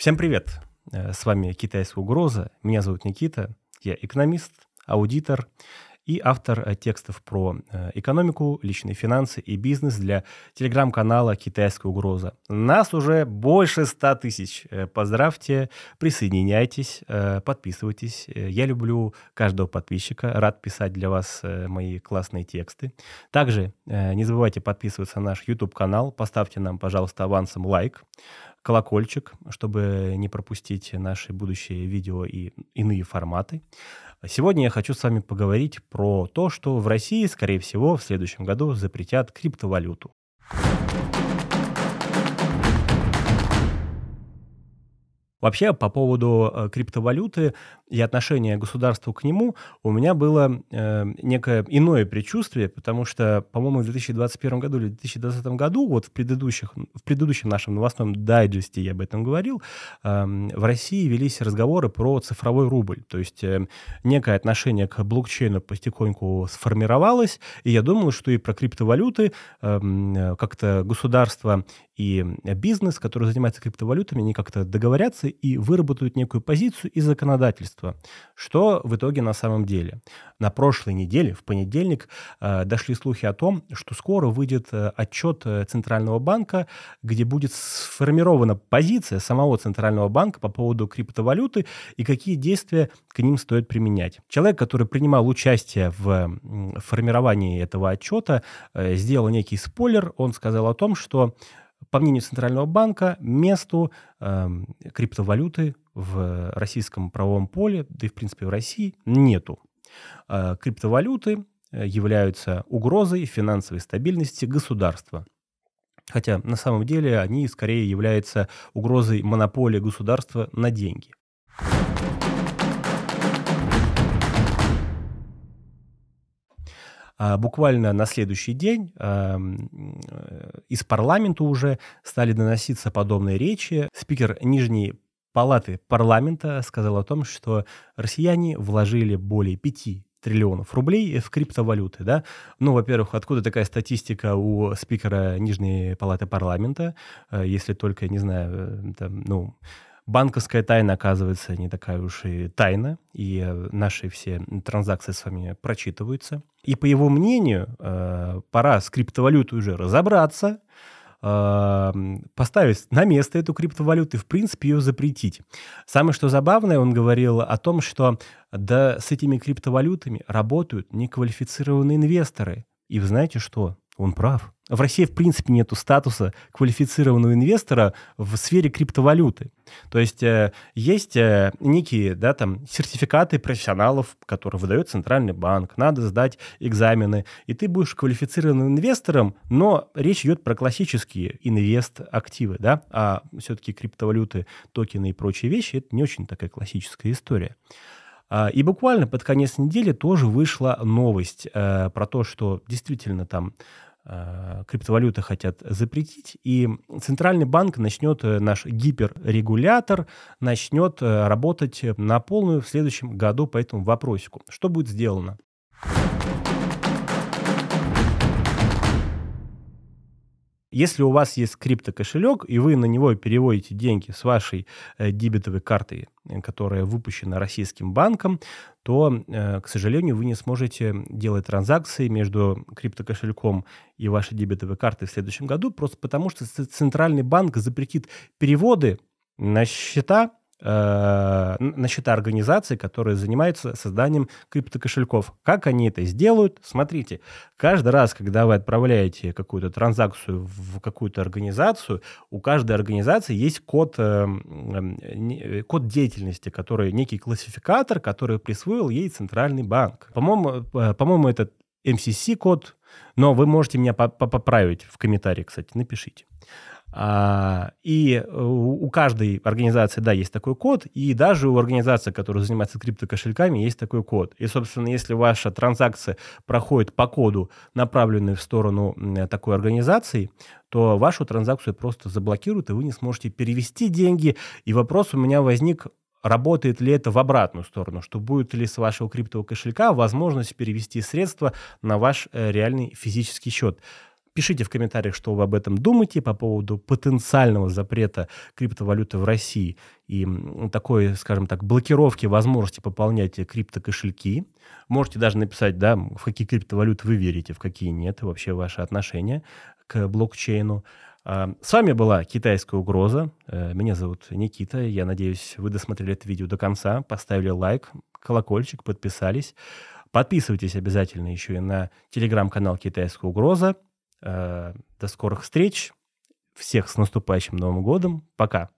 Всем привет! Э, с вами «Китайская угроза». Меня зовут Никита. Я экономист, аудитор и автор э, текстов про э, экономику, личные финансы и бизнес для телеграм-канала «Китайская угроза». Нас уже больше ста тысяч. Поздравьте, присоединяйтесь, подписывайтесь. Я люблю каждого подписчика, рад писать для вас мои классные тексты. Также не забывайте подписываться на наш YouTube-канал, поставьте нам, пожалуйста, авансом лайк колокольчик, чтобы не пропустить наши будущие видео и иные форматы. Сегодня я хочу с вами поговорить про то, что в России, скорее всего, в следующем году запретят криптовалюту. Вообще, по поводу э, криптовалюты и отношения государства к нему у меня было э, некое иное предчувствие, потому что, по-моему, в 2021 году или 2020 году, вот в, предыдущих, в предыдущем нашем новостном дайджесте я об этом говорил, э, в России велись разговоры про цифровой рубль. То есть э, некое отношение к блокчейну потихоньку сформировалось, и я думал, что и про криптовалюты эм, э, как-то государство и бизнес, который занимается криптовалютами, они как-то договорятся и выработают некую позицию и законодательство. Что в итоге на самом деле? На прошлой неделе, в понедельник, э, дошли слухи о том, что скоро выйдет э, отчет э, Центрального банка, где будет сформирована позиция самого Центрального банка по поводу криптовалюты и какие действия к ним стоит применять. Человек, который принимал участие в формировании этого отчета, сделал некий спойлер. Он сказал о том, что по мнению Центрального банка, месту э, криптовалюты в российском правовом поле, да и в принципе в России, нету. Э, криптовалюты э, являются угрозой финансовой стабильности государства. Хотя на самом деле они скорее являются угрозой монополии государства на деньги. Буквально на следующий день э, из парламента уже стали доноситься подобные речи. Спикер Нижней палаты парламента сказал о том, что россияне вложили более 5 триллионов рублей в криптовалюты, да. Ну, во-первых, откуда такая статистика у спикера Нижней палаты парламента, э, если только, не знаю, э, там, ну, банковская тайна, оказывается, не такая уж и тайна, и наши все транзакции с вами прочитываются. И по его мнению, э, пора с криптовалютой уже разобраться, э, поставить на место эту криптовалюту и, в принципе, ее запретить. Самое что забавное, он говорил о том, что да с этими криптовалютами работают неквалифицированные инвесторы. И вы знаете что? Он прав. В России, в принципе, нет статуса квалифицированного инвестора в сфере криптовалюты. То есть э, есть э, некие да, там, сертификаты профессионалов, которые выдает Центральный банк, надо сдать экзамены, и ты будешь квалифицированным инвестором, но речь идет про классические инвест-активы, да, а все-таки криптовалюты, токены и прочие вещи – это не очень такая классическая история. А, и буквально под конец недели тоже вышла новость э, про то, что действительно там криптовалюты хотят запретить, и Центральный банк начнет, э, наш гиперрегулятор начнет э, работать на полную в следующем году по этому вопросику. Что будет сделано? Если у вас есть криптокошелек, и вы на него переводите деньги с вашей э, дебетовой карты, которая выпущена российским банком, то, э, к сожалению, вы не сможете делать транзакции между криптокошельком и вашей дебетовой картой в следующем году, просто потому что Центральный банк запретит переводы на счета на счета организаций, которые занимаются созданием криптокошельков. Как они это сделают? Смотрите, каждый раз, когда вы отправляете какую-то транзакцию в какую-то организацию, у каждой организации есть код, э, э, код деятельности, который некий классификатор, который присвоил ей центральный банк. По-моему, э, по-моему, это MCC-код, но вы можете меня поправить в комментарии, кстати, напишите. А, и э, у каждой организации, да, есть такой код, и даже у организации, которая занимается криптокошельками, есть такой код. И, собственно, если ваша транзакция проходит по коду, направленный в сторону такой организации, то вашу транзакцию просто заблокируют, и вы не сможете перевести деньги. И вопрос у меня возник, работает ли это в обратную сторону, что будет ли с вашего криптового кошелька возможность перевести средства на ваш э, реальный физический счет. Пишите в комментариях, что вы об этом думаете по поводу потенциального запрета криптовалюты в России и такой, скажем так, блокировки возможности пополнять криптокошельки. Можете даже написать, да, в какие криптовалюты вы верите, в какие нет, и вообще ваши отношения к блокчейну. А, с вами была «Китайская угроза». Э, меня зовут Никита. Я надеюсь, вы досмотрели это видео до конца, поставили лайк, колокольчик, подписались. Подписывайтесь обязательно еще и на телеграм-канал «Китайская угроза». Э, до скорых встреч. Всех с наступающим Новым годом. Пока.